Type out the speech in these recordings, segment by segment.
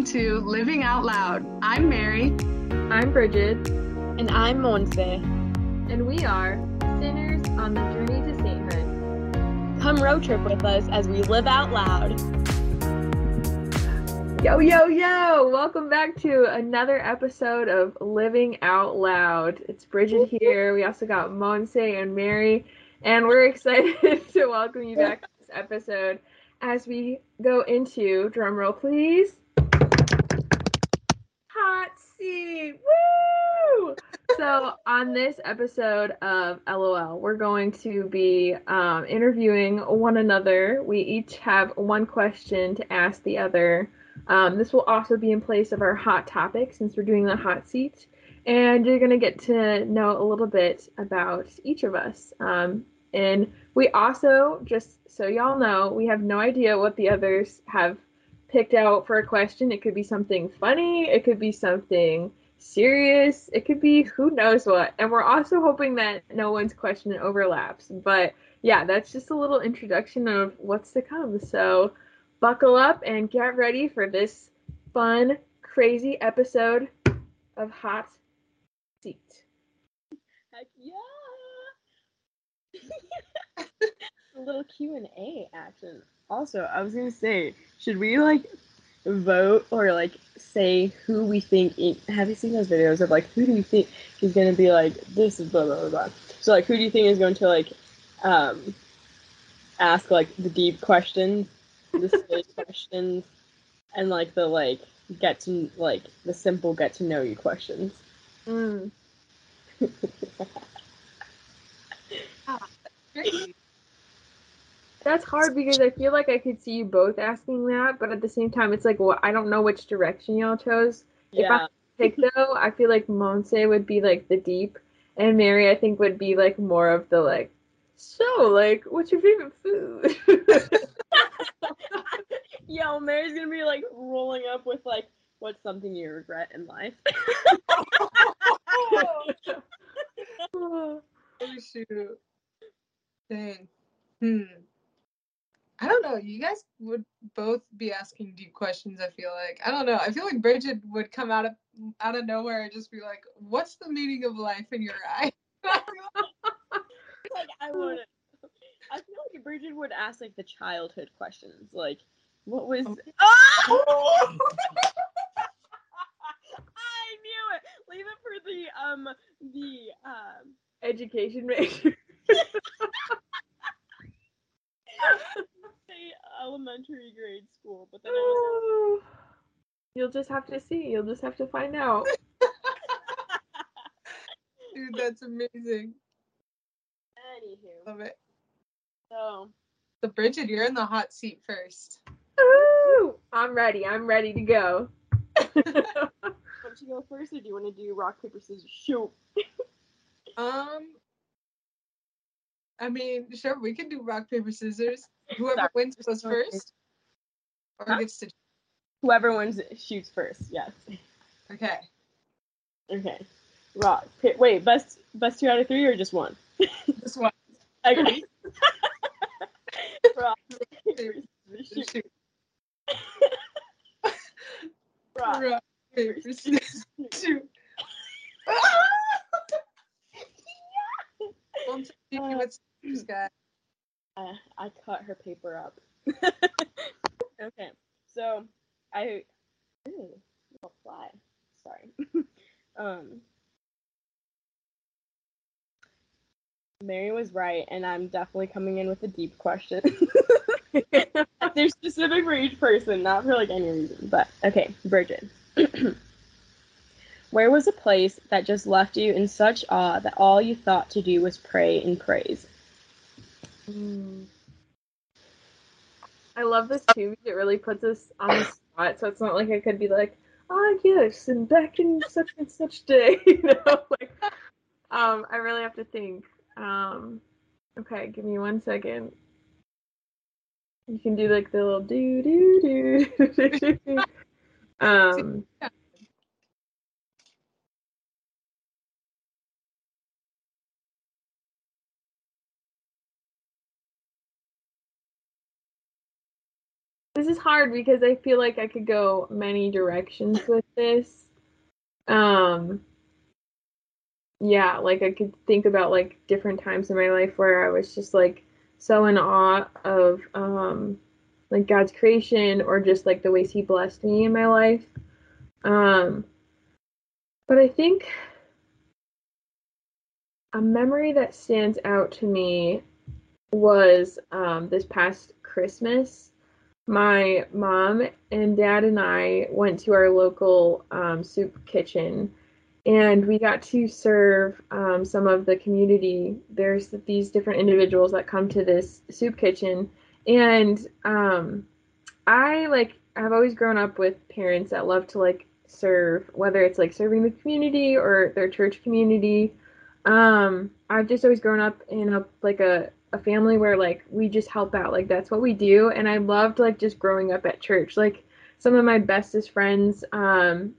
listening to Living Out Loud. I'm Mary. I'm Bridget. And I'm Monse. And we are Sinners on the Journey to Sainthood. Come road trip with us as we live out loud. Yo, yo, yo! Welcome back to another episode of Living Out Loud. It's Bridget here. We also got Monse and Mary. And we're excited to welcome you back to this episode as we go into, drumroll please, Woo! so on this episode of LOL, we're going to be um, interviewing one another. We each have one question to ask the other. Um, this will also be in place of our hot topic since we're doing the hot seat. And you're going to get to know a little bit about each of us. Um, and we also, just so y'all know, we have no idea what the others have picked out for a question. It could be something funny, it could be something serious, it could be who knows what. And we're also hoping that no one's question overlaps. But yeah, that's just a little introduction of what's to come. So buckle up and get ready for this fun, crazy episode of Hot Seat. Heck yeah! a little Q and A action. Also, I was gonna say, should we like vote or like say who we think? have you seen those videos of like who do you think is gonna be like this is blah blah blah blah? So like, who do you think is going to like um ask like the deep questions, the silly questions, and like the like get to like the simple get to know you questions? Mm. That's hard because I feel like I could see you both asking that, but at the same time, it's like, well, I don't know which direction y'all chose. Yeah. If I pick though, I feel like Monse would be like the deep, and Mary I think would be like more of the like. So, like, what's your favorite food? Yo, Mary's gonna be like rolling up with like, what's something you regret in life? oh shoot. Dang. Hmm. I don't know. You guys would both be asking deep questions. I feel like I don't know. I feel like Bridget would come out of out of nowhere and just be like, "What's the meaning of life in your eye?" like I would. I feel like Bridget would ask like the childhood questions, like, "What was?" Oh! I knew it. Leave it for the um the um education major. say elementary grade school, but then I was You'll just have to see. You'll just have to find out. Dude, that's amazing. Anywho. Love it. So So Bridget, you're in the hot seat first. Woo! I'm ready. I'm ready to go. want to go first or do you want to do rock, paper, scissors, shoot? Um I mean, sure, we can do rock, paper, scissors. Whoever Sorry. wins goes first. Or Huh? gets to Whoever wins shoots first, yes. Okay. Okay. Rock. Pa- wait, best best two out of three or just one? Just one. Okay. Rock, paper, scissors, shoot. Shoot. Rock. Rock, paper, scissors, shoot. Don't tell me what's this guy. Uh, I cut her paper up. okay, so I. Ooh, little fly. Sorry. um. Mary was right, and I'm definitely coming in with a deep question. They're specific for each person, not for like any reason. But okay, Bridget. Where was a place that just left you in such awe that all you thought to do was pray and praise? Mm. I love this too because it really puts us on the spot. So it's not like I could be like, oh yes, and back in such and such day, you know. Like, um, I really have to think. Um, okay, give me one second. You can do like the little do do do. um, this is hard because I feel like I could go many directions with this. Um yeah, like I could think about like different times in my life where I was just like so in awe of um like God's creation or just like the ways he blessed me in my life. Um but I think a memory that stands out to me was um, this past Christmas. My mom and dad and I went to our local um, soup kitchen and we got to serve um, some of the community. There's these different individuals that come to this soup kitchen, and um, I like I've always grown up with parents that love to like serve, whether it's like serving the community or their church community. Um, I've just always grown up in a like a a family where like we just help out, like that's what we do, and I loved like just growing up at church. Like some of my bestest friends um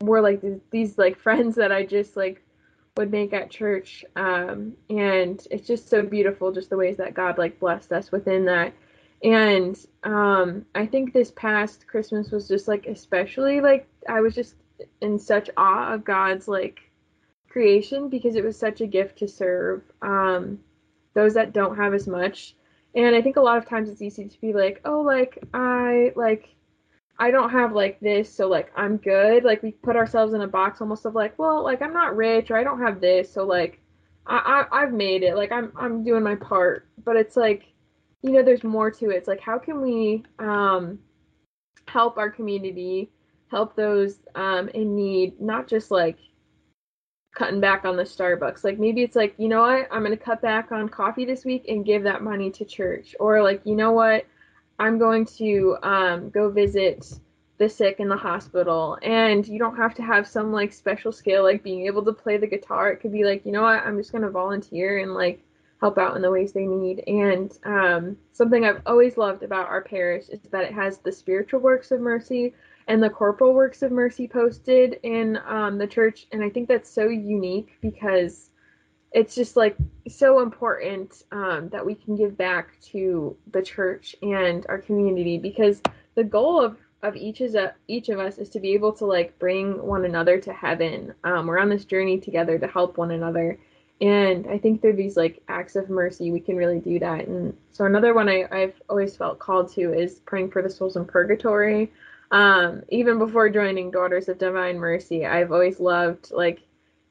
were like these, these like friends that I just like would make at church. Um and it's just so beautiful just the ways that God like blessed us within that. And um I think this past Christmas was just like especially like I was just in such awe of God's like creation because it was such a gift to serve. Um those that don't have as much and I think a lot of times it's easy to be like oh like I like I don't have like this, so like I'm good. Like we put ourselves in a box almost of like, well, like I'm not rich or I don't have this, so like I, I I've made it. Like I'm I'm doing my part. But it's like, you know, there's more to it. It's like how can we um help our community, help those um in need, not just like cutting back on the Starbucks. Like maybe it's like, you know what, I'm gonna cut back on coffee this week and give that money to church. Or like, you know what, I'm going to um, go visit the sick in the hospital. And you don't have to have some like special skill, like being able to play the guitar. It could be like, you know what, I'm just to volunteer and like help out in the ways they need. And um, something I've always loved about our parish is that it has the spiritual works of mercy and the corporal works of mercy posted in um, the church. And I think that's so unique because it's just like so important um, that we can give back to the church and our community because the goal of of each is a, each of us is to be able to like bring one another to heaven. Um, we're on this journey together to help one another, and I think through these like acts of mercy we can really do that. And so another one I, I've always felt called to is praying for the souls in purgatory. Um, even before joining Daughters of Divine Mercy, I've always loved like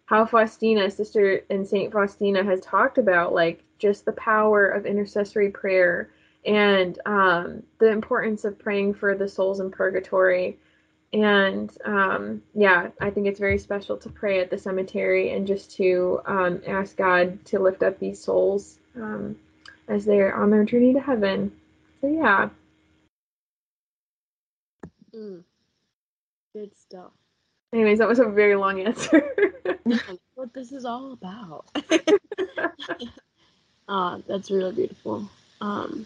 how Faustina, Sister and Saint Faustina, has talked about like just the power of intercessory prayer and um, the importance of praying for the souls in purgatory. And um, yeah, I think it's very special to pray at the cemetery and just to um, ask God to lift up these souls um, as they're on their journey to heaven. So yeah. Mm. Good stuff. Anyways, that was a very long answer. what this is all about. uh, that's really beautiful. Um,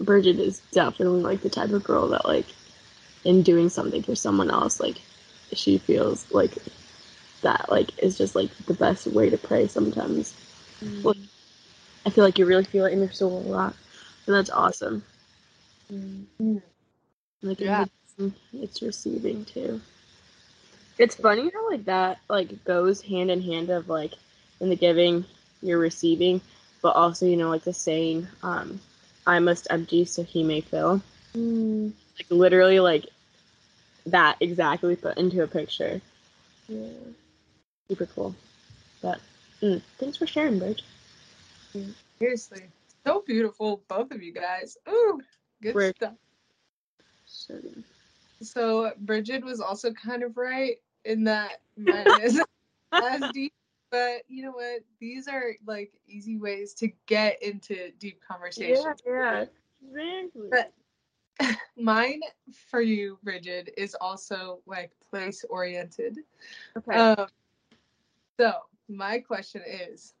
Bridget is definitely like the type of girl that like in doing something for someone else, like she feels like that like is just like the best way to pray sometimes. Mm. I feel like you really feel it in your soul a lot. And that's awesome. Mm. Like yeah. it's receiving too. It's funny how like that like goes hand in hand of like in the giving you're receiving, but also you know like the saying, um, "I must empty so he may fill." Mm. Like literally like that exactly put into a picture. Yeah, super cool. But mm, thanks for sharing, Bridge. Seriously, so beautiful, both of you guys. Ooh, good We're- stuff. So good. So Bridget was also kind of right in that mine is as deep. But you know what? These are like easy ways to get into deep conversation. Yeah, yeah. But mine for you, Bridget, is also like place oriented. Okay. Um, so my question is,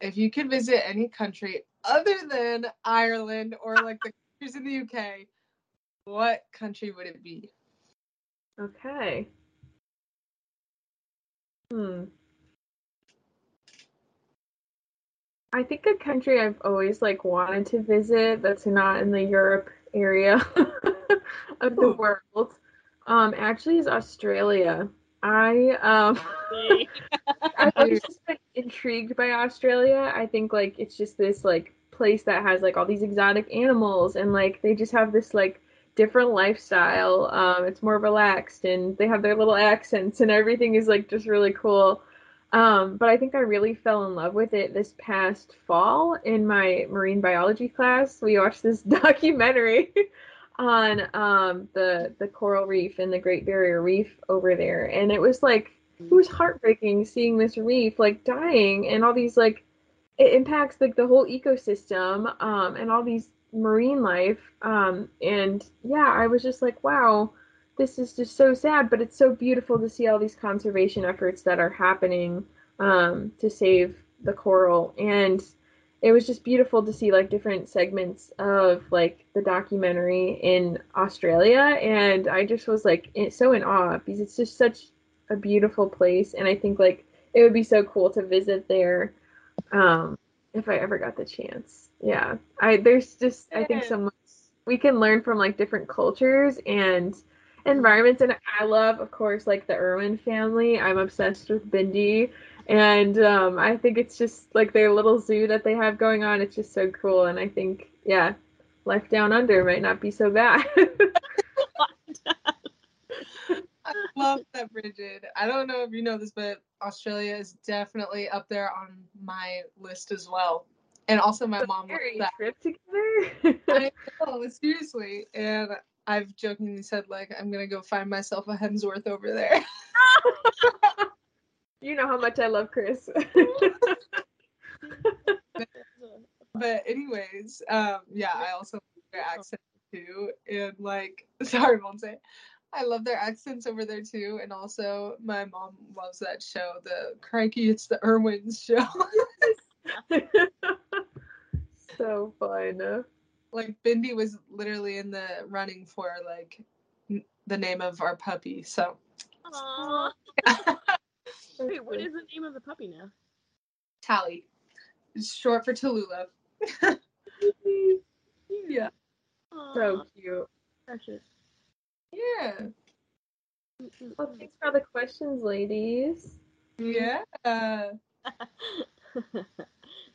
if you could visit any country other than Ireland or like the countries in the UK, what country would it be? Okay. Hmm. I think a country I've always like wanted to visit that's not in the Europe area of the Ooh. world um actually is Australia. I um I was just like intrigued by Australia. I think like it's just this like place that has like all these exotic animals and like they just have this like different lifestyle. Um, it's more relaxed and they have their little accents and everything is like just really cool. Um, but I think I really fell in love with it this past fall in my marine biology class. We watched this documentary on um, the the coral reef and the Great Barrier Reef over there, and it was like it was heartbreaking seeing this reef like dying and all these like it impacts like the whole ecosystem um, and all these marine life um, and yeah i was just like wow this is just so sad but it's so beautiful to see all these conservation efforts that are happening um, to save the coral. And it was just beautiful to see like different segments of like the documentary in australia and i just was like so in awe because it's just such a beautiful place and i think like it would be so cool to visit there um if i ever got the chance yeah. I there's just i think so much we can learn from like different cultures and environments. And i love of course like the irwin family. I'm obsessed with bindi. And um i think it's just like their little zoo that they have going on. It's just so cool. And i think yeah life down under might not be so bad. I love that, Bridget. I don't know if you know this, but Australia is definitely up there on my list as well. And also, my mom loves Scary that. trip together I know, seriously. And I've jokingly said, like, I'm going to go find myself a Hemsworth over there. you know how much i love chris But, anyways, um, yeah, I also love their accent too. And, like, sorry, won't say. I love their accents over there too. And also, my mom loves that show, the Crikey, it's the Irwins show. So fun. like Bindi was literally in the running for like n- the name of our puppy. So Aww. Wait, what is the name of the puppy now? Tally, it's short for Tallulah. yeah, so cute. precious. yeah, Well, thanks for all the questions, ladies. yeah.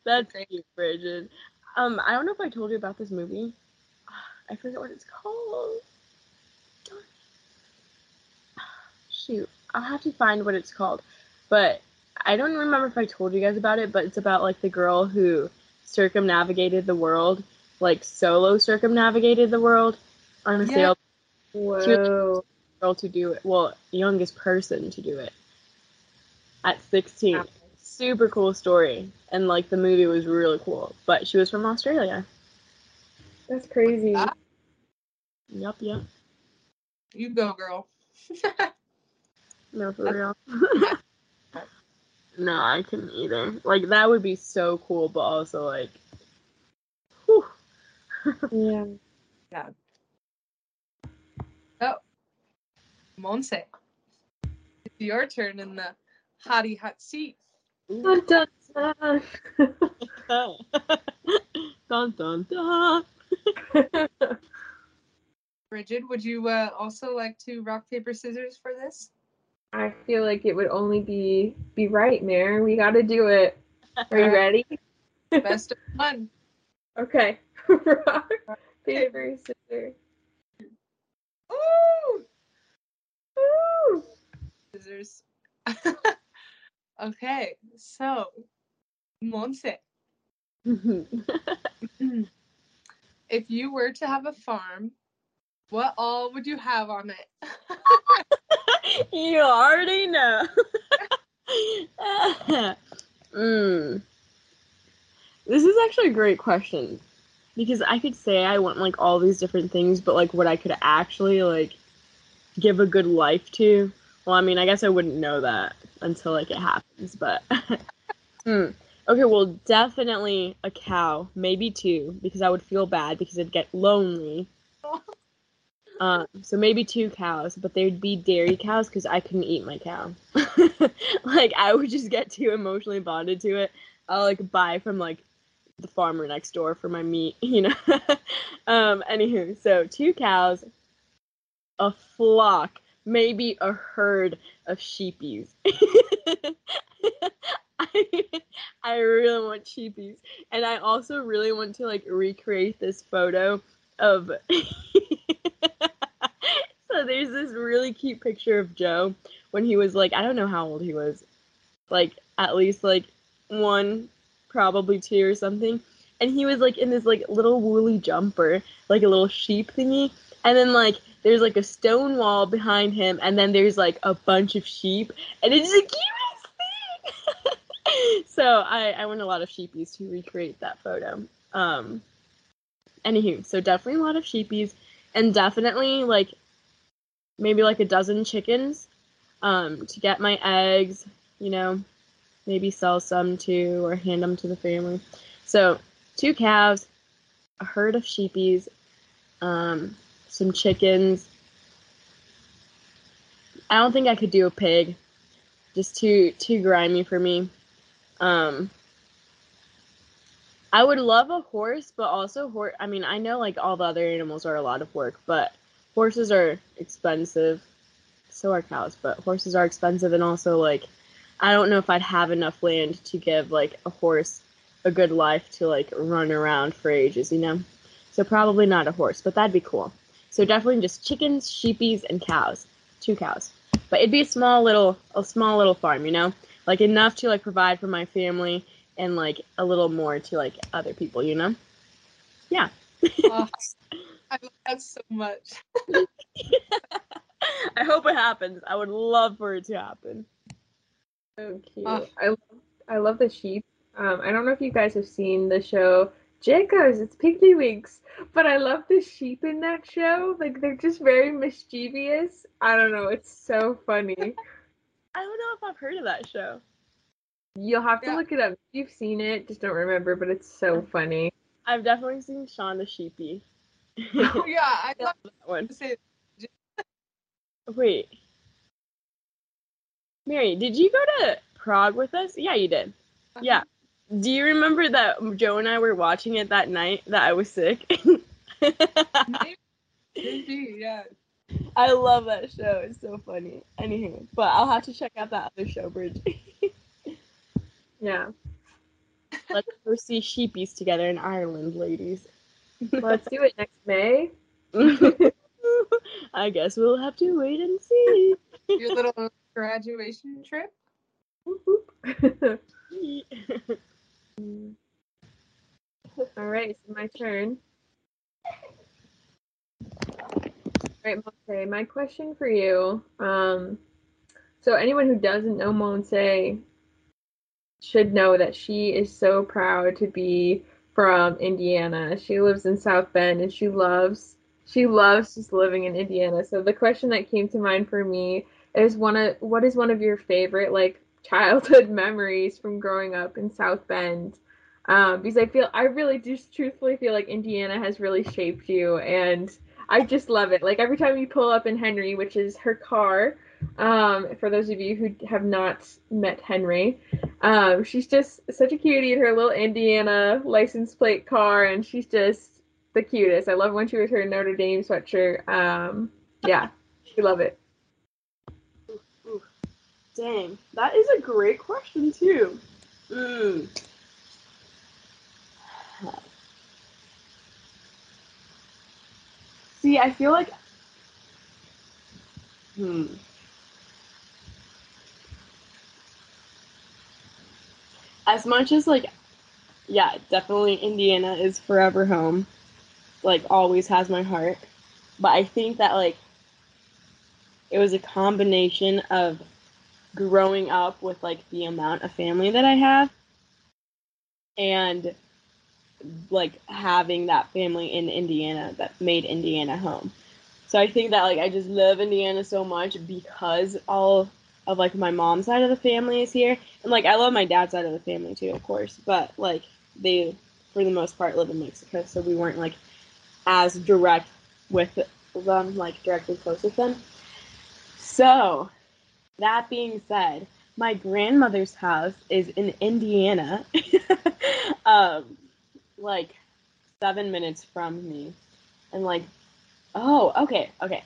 That's Great. cute, Bridget. Um, I don't know if I told you about this movie. I forget what it's called. Shoot, I'll have to find what it's called. But I don't remember if I told you guys about it, but it's about like the girl who circumnavigated the world, like solo circumnavigated the world on a Yeah. sail Whoa. girl to do it. Well, youngest person to do it at 16. Super cool story. And like the movie was really cool. But she was from Australia. That's crazy. Ah. Yup, yup. You go, girl. No, for real. no, I couldn't either. Like that would be so cool, but also like whew. Yeah. Yeah. Oh, Monse, it's your turn in the hottie hot seat. Dun, dun, dun. dun dun dun. Bridget, would you uh, also like to rock paper scissors for this? I feel like it would only be be right, Mare. We got to do it. Are you ready? Best of one. Okay. Rock, paper, scissors. Ooh, Woo! scissors. Okay, so Monse, if you were to have a farm, what all would you have on it? you already know. mm. This is actually a great question because I could say I want like all these different things, but like what I could actually like give a good life to. Well, I mean, I guess I wouldn't know that until like it happens, but Hmm. Okay, well, definitely a cow, maybe two, because I would feel bad because I'd get lonely. Um, so maybe two cows, but they'd be dairy cows because I couldn't eat my cow. like I would just get too emotionally bonded to it. I'll like buy from like the farmer next door for my meat, you know. um, anywho, so two cows, a flock, maybe a herd of sheepies. I, I really want sheepies, and I also really want to like recreate this photo of. so there's this really cute picture of Joe when he was like I don't know how old he was, like at least like one, probably two or something, and he was like in this like little woolly jumper, like a little sheep thingy, and then like there's like a stone wall behind him, and then there's like a bunch of sheep, and it's the cutest thing. so I I want a lot of sheepies to recreate that photo. Um. Anywho, so definitely a lot of sheepies, and definitely like maybe like a dozen chickens, um, to get my eggs. You know, maybe sell some too, or hand them to the family. So two calves, a herd of sheepies, um, some chickens. I don't think I could do a pig. Just too too grimy for me. Um, I would love a horse, but also horse. I mean, I know like all the other animals are a lot of work, but horses are expensive. So are cows, but horses are expensive, and also like I don't know if I'd have enough land to give like a horse a good life to like run around for ages, you know. So probably not a horse, but that'd be cool. So definitely just chickens, sheepies, and cows. Two cows. But it'd be a small little a small little farm, you know? Like enough to like provide for my family and like a little more to like other people, you know? Yeah. Oh, I love that so much. I hope it happens. I would love for it to happen. So cute. Oh. I love, I love the sheep. Um, I don't know if you guys have seen the show Jakers. It's Piggley Winks. but I love the sheep in that show. Like they're just very mischievous. I don't know. It's so funny. I don't know if I've heard of that show. You'll have to Yeah. look it up. You've seen it, just don't remember. But it's so funny. I've definitely seen Shaun the Sheepy. Oh, yeah, I love that one. to say Wait. Mary, did you go to Prague with us? Yeah, you did. Yeah. Do you remember that Joe and I were watching it that night that I was sick? Maybe, yeah. I love that show. It's so funny. Anywho, but I'll have to check out that other show, Bridge. Yeah. Let's go see sheepies together in Ireland, ladies. Let's do it next May. I guess we'll have to wait and see. Your little graduation trip. All right, so my turn. All right, Monse, my question for you. Um, so anyone who doesn't know Monse should know that she is so proud to be from Indiana. She lives in South Bend and she loves she loves just living in Indiana. So the question that came to mind for me is one of what is one of your favorite like childhood memories from growing up in South Bend? Um, because I feel I really just truthfully feel like Indiana has really shaped you and I just love it. Like every time you pull up in Henry, which is her car, um, for those of you who have not met Henry, um, she's just such a cutie in her little Indiana license plate car, and she's just the cutest. I love when she wears her Notre Dame sweatshirt. Um, yeah, we love it. Dang, that is a great question too. Mm. See, I feel like, hmm. As much as like, yeah, definitely Indiana is forever home. Like always has my heart. But I think that like it was a combination of growing up with like the amount of family that I have and like having that family in Indiana that made Indiana home. So I think that like I just love Indiana so much because all of like my mom's side of the family is here. And like I love my dad's side of the family too, of course. But like they for the most part live in Mexico, so we weren't like as direct with them, like directly close with them. So that being said, my grandmother's house is in Indiana. um, like seven minutes from me, and like, oh, okay, okay.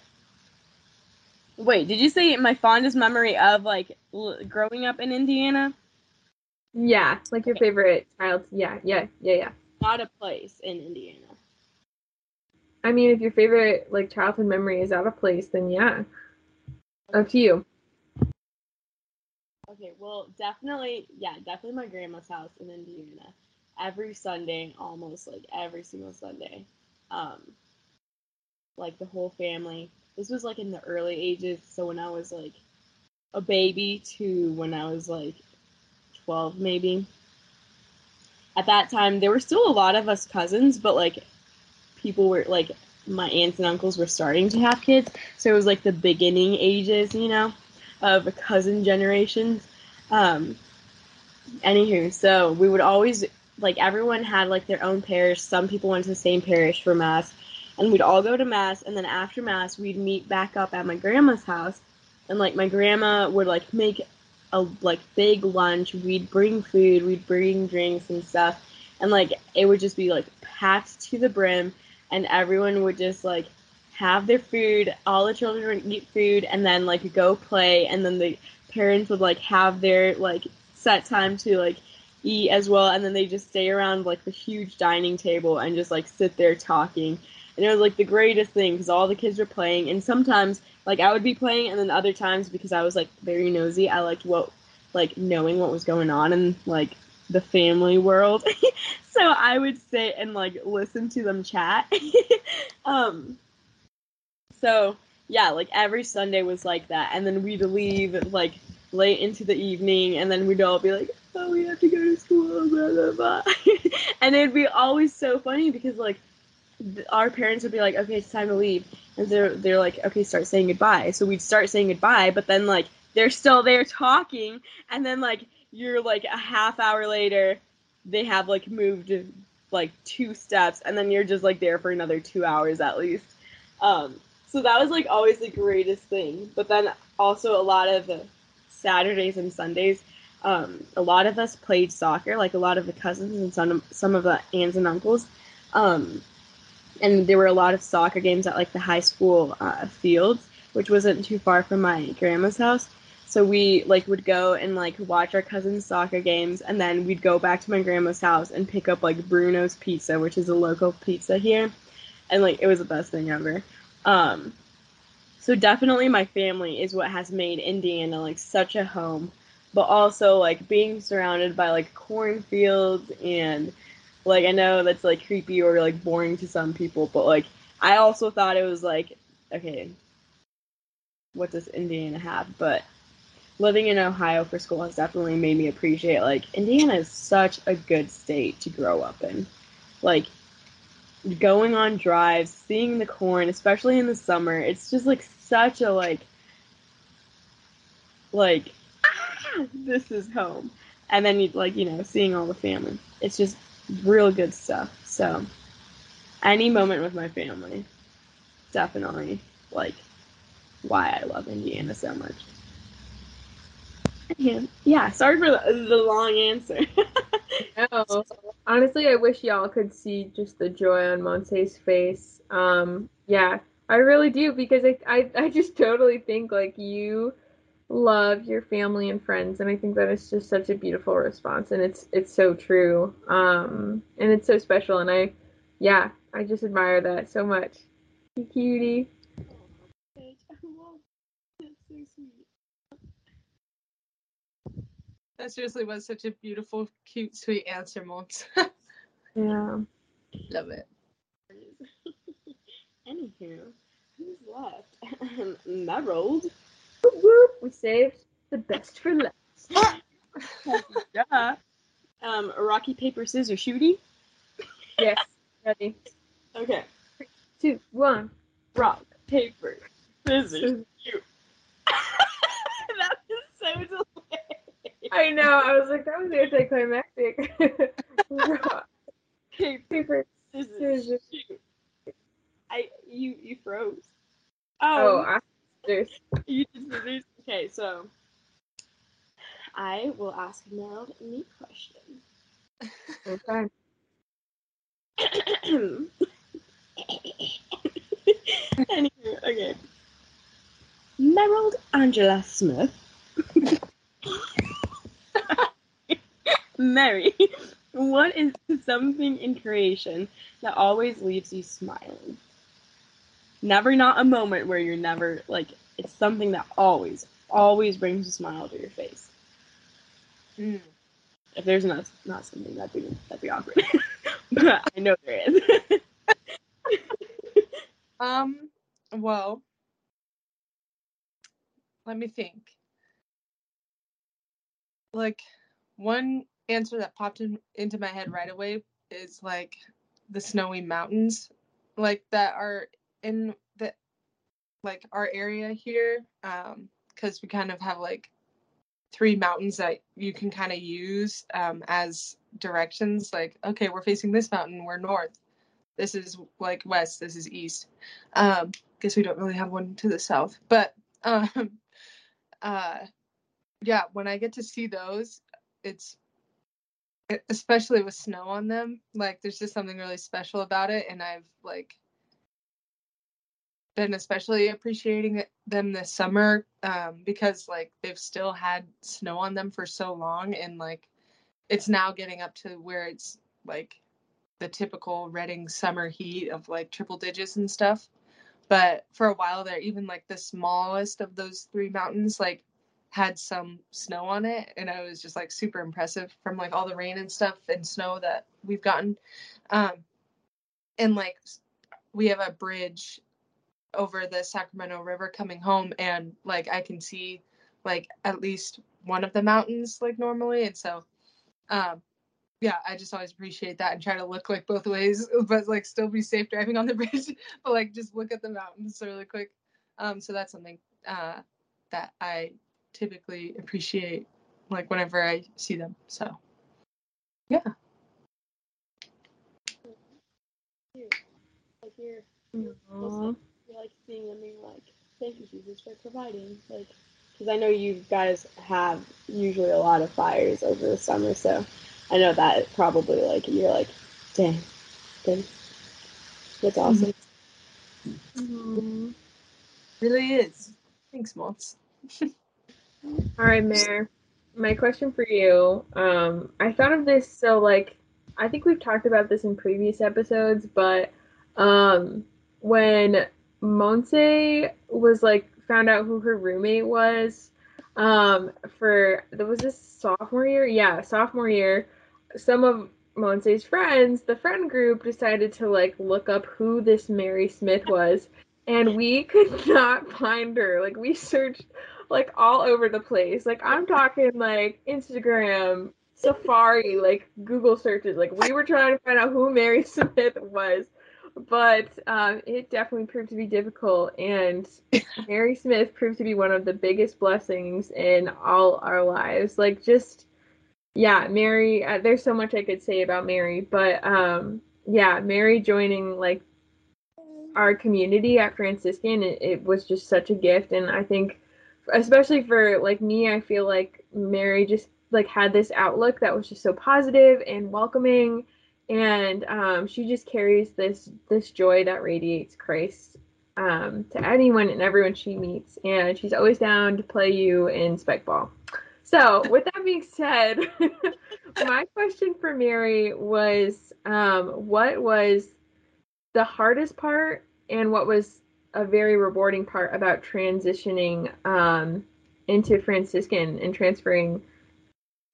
Wait, did you say my fondest memory of like l- growing up in Indiana? Yeah, like your favorite child. Yeah, yeah, yeah, yeah. Not a place in Indiana. I mean, if your favorite like childhood memory is out of place, then yeah, up to you. Okay, well, definitely, yeah, definitely my grandma's house in Indiana. Every Sunday, almost like every single Sunday, um, like the whole family. This was like in the early ages, so when I was like a baby to when I was like 12, maybe. At that time, there were still a lot of us cousins, but like people were like my aunts and uncles were starting to have kids, so it was like the beginning ages, you know, of a cousin generations. Um, anywho, so we would always like everyone had like their own parish. Some people went to the same parish for mass, and we'd all go to mass. And then after mass, we'd meet back up at my grandma's house, and like my grandma would like make a like big lunch. We'd bring food, we'd bring drinks and stuff, and like it would just be like packed to the brim, and everyone would just like have their food. All the children would eat food, and then like go play, and then the parents would like have their like set time to like eat as well, and then they just stay around like the huge dining table and just like sit there talking. And it was like the greatest thing because all the kids were playing, and sometimes like I would be playing, and then other times because I was like very nosy, I liked what like knowing what was going on in like the family world. so I would sit and like listen to them chat. um, so yeah, like every Sunday was like that, and then we'd leave like late into the evening, and then we'd all be like, "Oh, we have to go to school," blah blah blah, and it'd be always so funny because like our parents would be like, "Okay, it's time to leave," and they're they're like, "Okay, start saying goodbye." So we'd start saying goodbye, but then like they're still there talking, and then like you're like a half hour later, they have like moved like two steps, and then you're just like there for another two hours at least. Um, so that was like always the greatest thing. But then also a lot of Saturdays and Sundays, um, a lot of us played soccer, like a lot of the cousins and some some of the aunts and uncles. Um, and there were a lot of soccer games at like the high school uh, fields, which wasn't too far from my grandma's house. So we like would go and like watch our cousins' soccer games, and then we'd go back to my grandma's house and pick up like Bruno's Pizza, which is a local pizza here, and like it was the best thing ever. Um, so definitely my family is what has made Indiana like such a home, but also like being surrounded by like cornfields and like I know that's like creepy or like boring to some people, but like I also thought it was like okay, what does Indiana have? But living in Ohio for school has definitely made me appreciate like Indiana is such a good state to grow up in. Like going on drives, seeing the corn, especially in the summer, it's just like such a like like ah, this is home. And then you like, you know, seeing all the family. It's just real good stuff. So any moment with my family, definitely like why I love Indiana so much. Yeah, yeah sorry for the, the long answer. No, honestly, I wish y'all could see just the joy on Monte's face. Um, yeah, I really do because I, I, I just totally think like you love your family and friends, and I think that is just such a beautiful response, and it's it's so true. Um, and it's so special, and I, yeah, I just admire that so much. You cutie. That seriously was such a beautiful, cute, sweet answer, Mont. Yeah. Love it. Anywho, who's left? Merrill. Whoop, whoop. We saved the best for last. yeah. Um, rocky paper scissors shooty. Yes. Ready. Okay. Two, one. Rock paper scissors Scissors. shoot. that was so delayed. I know. I was like, that was anticlimactic. Rock, Paper paper, scissors scissors. shoot. I you you froze. Oh, Oh, I, there's you did scissors. Okay, so I will ask Meryl me question. okay. Anywho, okay. Merrill Angela Smith. Mary, what is something in creation that always leaves you smiling? Never not a moment where you're never like it's something that always, always brings a smile to your face. Mm. If there's not not something that'd be that'd be awkward. but I know there is. Um, well, let me think. Like, one answer that popped in, into my head right away is like the snowy mountains, like that are in the like our area here. Um, because we kind of have like three mountains that you can kind of use um as directions. Like, okay, we're facing this mountain, we're north this is like west this is east um guess we don't really have one to the south but um uh yeah when i get to see those it's especially with snow on them like there's just something really special about it and i've like been especially appreciating them this summer um because like they've still had snow on them for so long and like it's now getting up to where it's like the typical Redding summer heat of like triple digits and stuff. But for a while there, even like the smallest of those three mountains, like had some snow on it, and I was just like super impressive from like all the rain and stuff and snow that we've gotten. Um, and like we have a bridge over the Sacramento River coming home, and like I can see like at least one of the mountains like normally, and so um yeah, I just always appreciate that and try to look like both ways, but like still be safe driving on the bridge, but like just look at the mountains really quick. Um, so that's something uh, that I typically appreciate, like whenever I see them. So yeah, like you're you like seeing them you're like, thank you, Jesus, for providing. Like, because I know you guys have usually a lot of fires over the summer, so I know that probably like you're like, dang, dang, That's mm-hmm. awesome. Aw. really is. Thanks, Maltz. All right, Mayor. My question for you. Um, I thought of this so like I think we've talked about this in previous episodes, but um, when Monse was like found out who her roommate was, um, for there was this sophomore year, yeah, sophomore year. Some of Monse's friends, the friend group, decided to like look up who this Mary Smith was, and we could not find her. Like we searched like all over the place. Like I'm talking like Instagram, Safari, like Google searches. Like we were trying to find out who Mary Smith was, but um, it definitely proved to be difficult. And Mary Smith proved to be one of the biggest blessings in all our lives. Like just yeah, Mary. Uh, there's so much I could say about Mary, but um, yeah, Mary joining like our community at Franciscan, it, it was just such a gift, and I think especially for like me, I feel like Mary just like had this outlook that was just so positive and welcoming, and um, she just carries this this joy that radiates Christ um, to anyone and everyone she meets, and she's always down to play you in Spikeball. So, with that being said, my question for Mary was, um, what was the hardest part, and what was a very rewarding part about transitioning um, into Franciscan and transferring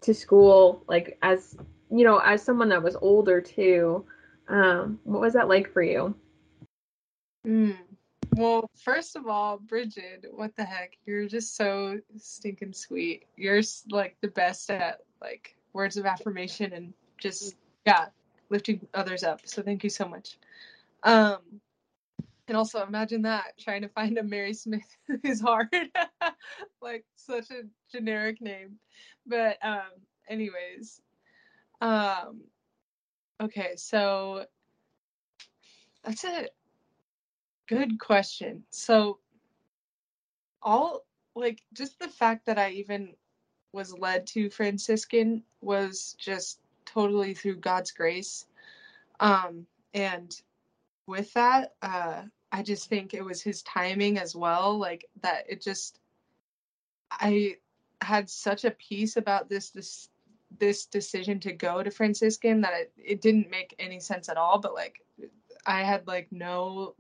to school, like as you know, as someone that was older too. Um, what was that like for you? Mm. Well, first of all, Bridget, what the heck? You're just so stinking sweet. You're like the best at like words of affirmation and just yeah, lifting others up. So thank you so much. Um and also imagine that trying to find a Mary Smith is hard. like such a generic name. But um anyways, um okay, so that's a good question. So all like just the fact that I even was led to Franciscan was just totally through God's grace. Um and with that, uh, I just think it was his timing as well. Like that, it just, I had such a peace about this this this decision to go to Franciscan that it, it didn't make any sense at all. But like, I had like no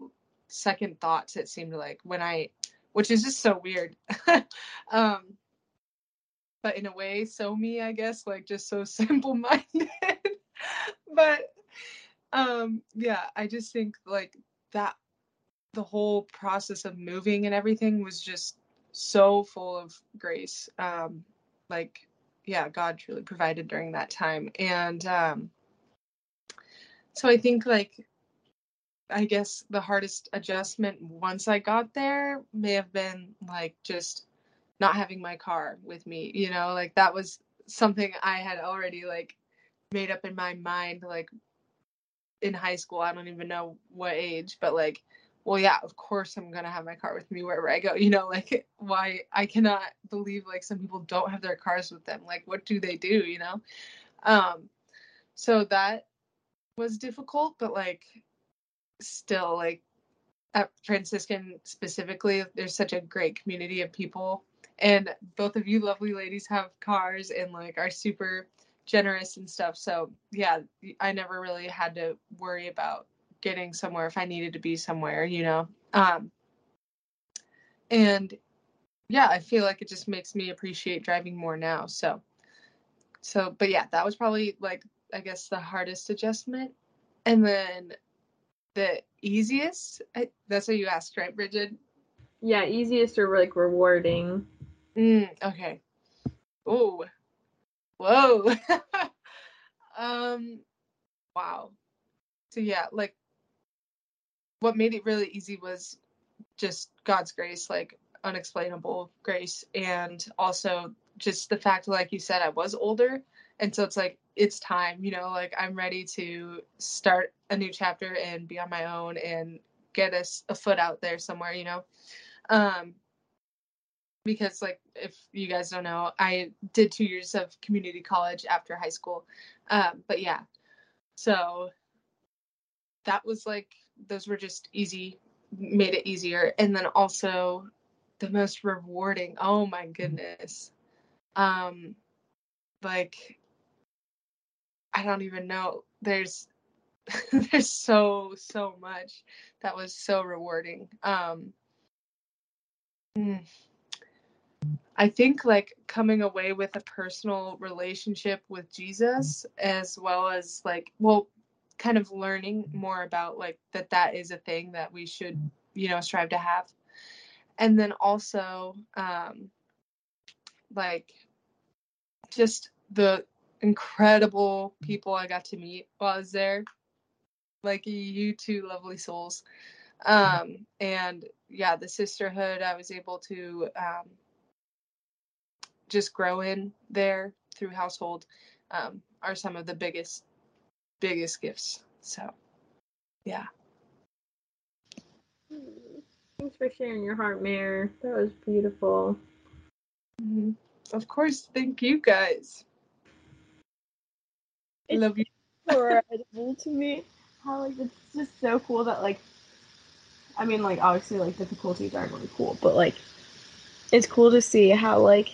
second thoughts. It seemed like when I, which is just so weird. um, but in a way, so me, I guess, like just so simple minded. but um, yeah, I just think like that the whole process of moving and everything was just so full of grace. Um, like, yeah, God truly provided during that time. And um, so I think, like, I guess the hardest adjustment once I got there may have been like just not having my car with me, you know, like that was something I had already like made up in my mind, like in high school. I don't even know what age, but like well yeah of course i'm gonna have my car with me wherever i go you know like why i cannot believe like some people don't have their cars with them like what do they do you know? Um so that was difficult but like still like at franciscan specifically there's such a great community of people and both of you lovely ladies have cars and like are super generous and stuff so yeah i never really had to worry about getting somewhere if I needed to be somewhere, you know. Um, and yeah, I feel like it just makes me appreciate driving more now. So, so, but yeah, that was probably like I guess the hardest adjustment, and then the easiest. I, that's what you asked, right, Bridget? Yeah, easiest or like rewarding. Mm, okay. Oh, whoa. um, wow. So yeah, like what made it really easy was just God's grace, like unexplainable grace, and also just the fact, like you said, I was older, and so it's like it's time, you know, like I'm ready to start a new chapter and be on my own and get a, a foot out there somewhere, you know. Um, because like if you guys don't know, I did two years of community college after high school, um, but yeah, so that was like those were just easy made it easier. And then also the most rewarding oh my goodness. Um like i don't even know. There's there's so so much that was so rewarding. Um i think like coming away with a personal relationship with jesus as well as like well kind of learning more about like that that is a thing that we should you know strive to have. And then also um like just the incredible people i got to meet while i was there. Like you two lovely souls. Um and yeah the sisterhood i was able to um just grow in there through household um are some of the biggest biggest gifts. So, yeah. Thanks for sharing your heart, Mary. That was beautiful. Mm-hmm. Of course, thank you guys. It's Love you. incredible to me how like it's just so cool that like I mean like obviously like difficulties aren't really cool, but like it's cool to see how like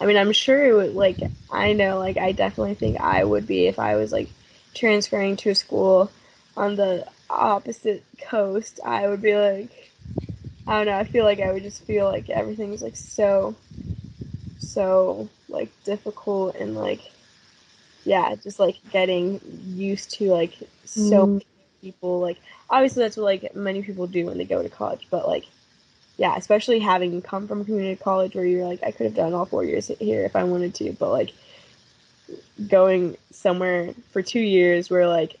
I mean I'm sure it would like I know like I definitely think I would be if I was like transferring to a school on the opposite coast, I would be like, I don't know. I feel like I would just feel like everything's like so, so like difficult and like, yeah, just like getting used to like so mm. people. Like obviously that's what like many people do when they go to college, but like, yeah, especially having come from community college where you're like, I could have done all four years here if I wanted to, but like going somewhere for two years where like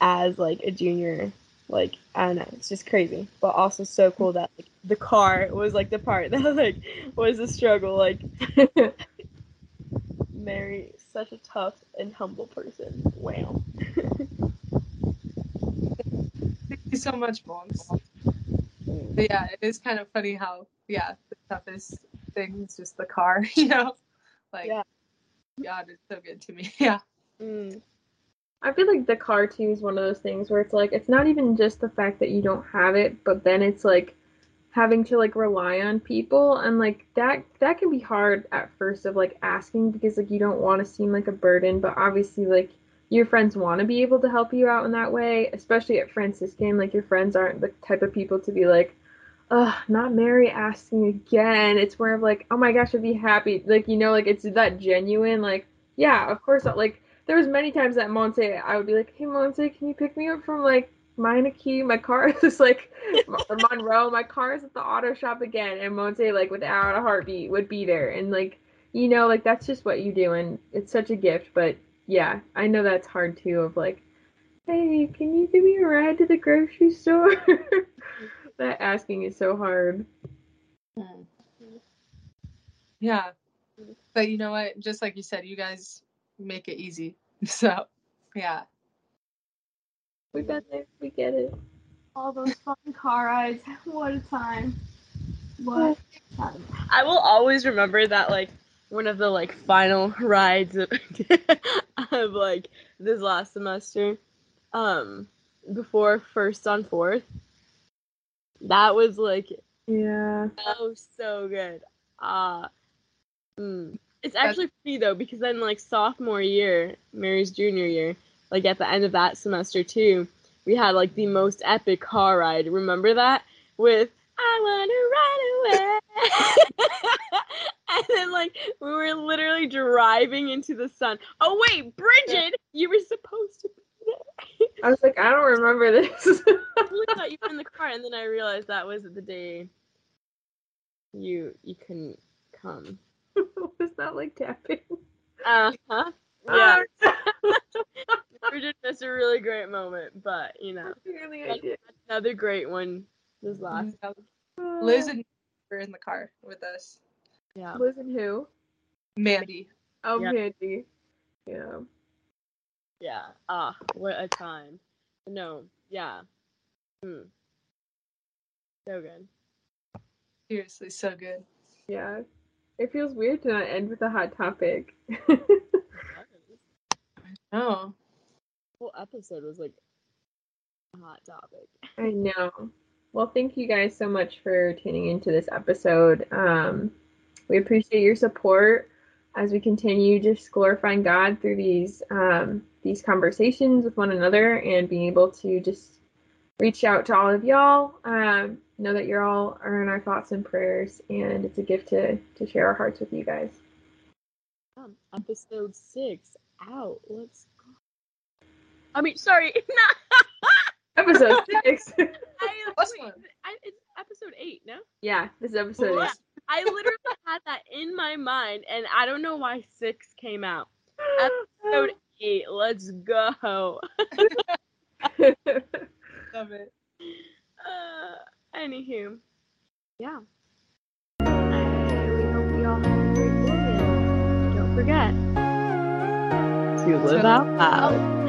as like a junior like I don't know, it's just crazy. But also so cool that like the car was like the part that like was a struggle. Like Mary, such a tough and humble person. Wow. Thank you so much, Bones. Mm. But yeah, it is kind of funny how yeah, the toughest thing is just the car, you know? Like yeah. God is so good to me. Yeah. Mm. I feel like the car too is one of those things where it's like it's not even just the fact that you don't have it, but then it's like having to like rely on people and like that that can be hard at first of like asking because like you don't want to seem like a burden, but obviously like your friends want to be able to help you out in that way, especially at Franciscan. Like your friends aren't the type of people to be like, ugh, not Mary asking again. It's more of like, oh my gosh, I'd be happy. Like, you know, like it's that genuine, like, yeah, of course. Uh, like, there was many times that Monte, I would be like, hey, Monte, can you pick me up from like Meineke? My car is like Monroe. My car is at the auto shop again. And Monte, like, without a heartbeat, would be there. And like, you know, like that's just what you do. And it's such a gift. But yeah, I know that's hard too of like, hey, can you give me a ride to the grocery store? that asking is so hard. Yeah. But you know what? Just like you said, you guys make it easy. So, yeah. We got there. We get it. All those fun car rides. What a time. What a time. I will always remember that like one of the like final rides of, of like this last semester. Um before first on fourth. That was like Yeah. oh so good. Uh mm. It's actually funny though because then like sophomore year, Mary's junior year, like at the end of that semester too, we had like the most epic car ride. Remember that with I wanna run away. and then like we were literally driving into the sun. Oh wait, Bridget, you were supposed to be. I was like, I don't remember this. I really thought you were in the car, and then I realized that was the day you you couldn't come. was that like tapping? Uh huh. Yeah. Bridget missed a really great moment, but you know, Apparently another great one this last. Liz and were in the car with us. Yeah. Liz and who? Mandy. Oh, Yeah. Mandy. Yeah. Yeah. Ah, what a time. No. Yeah. Hmm. So good. Seriously, so good. Yeah. It feels weird to not end with a hot topic. Oh. whole episode was like a hot topic. I know. Well, thank you guys so much for tuning into this episode. Um, we appreciate your support as we continue just glorifying God through these um, these conversations with one another and being able to just reach out to all of y'all. Um, know that you're all are in our thoughts and prayers, and it's a gift to to share our hearts with you guys. Um, episode six out. Let's go. I mean, sorry. Episode six. I, wait. I, it's episode eight, no? yeah, this is episode What? I literally had that in my mind, and I don't know why six came out. Episode eight, let's go. eight. Love it. Uh, anywho, yeah. we hope you all have a great day. Don't forget. To live out loud.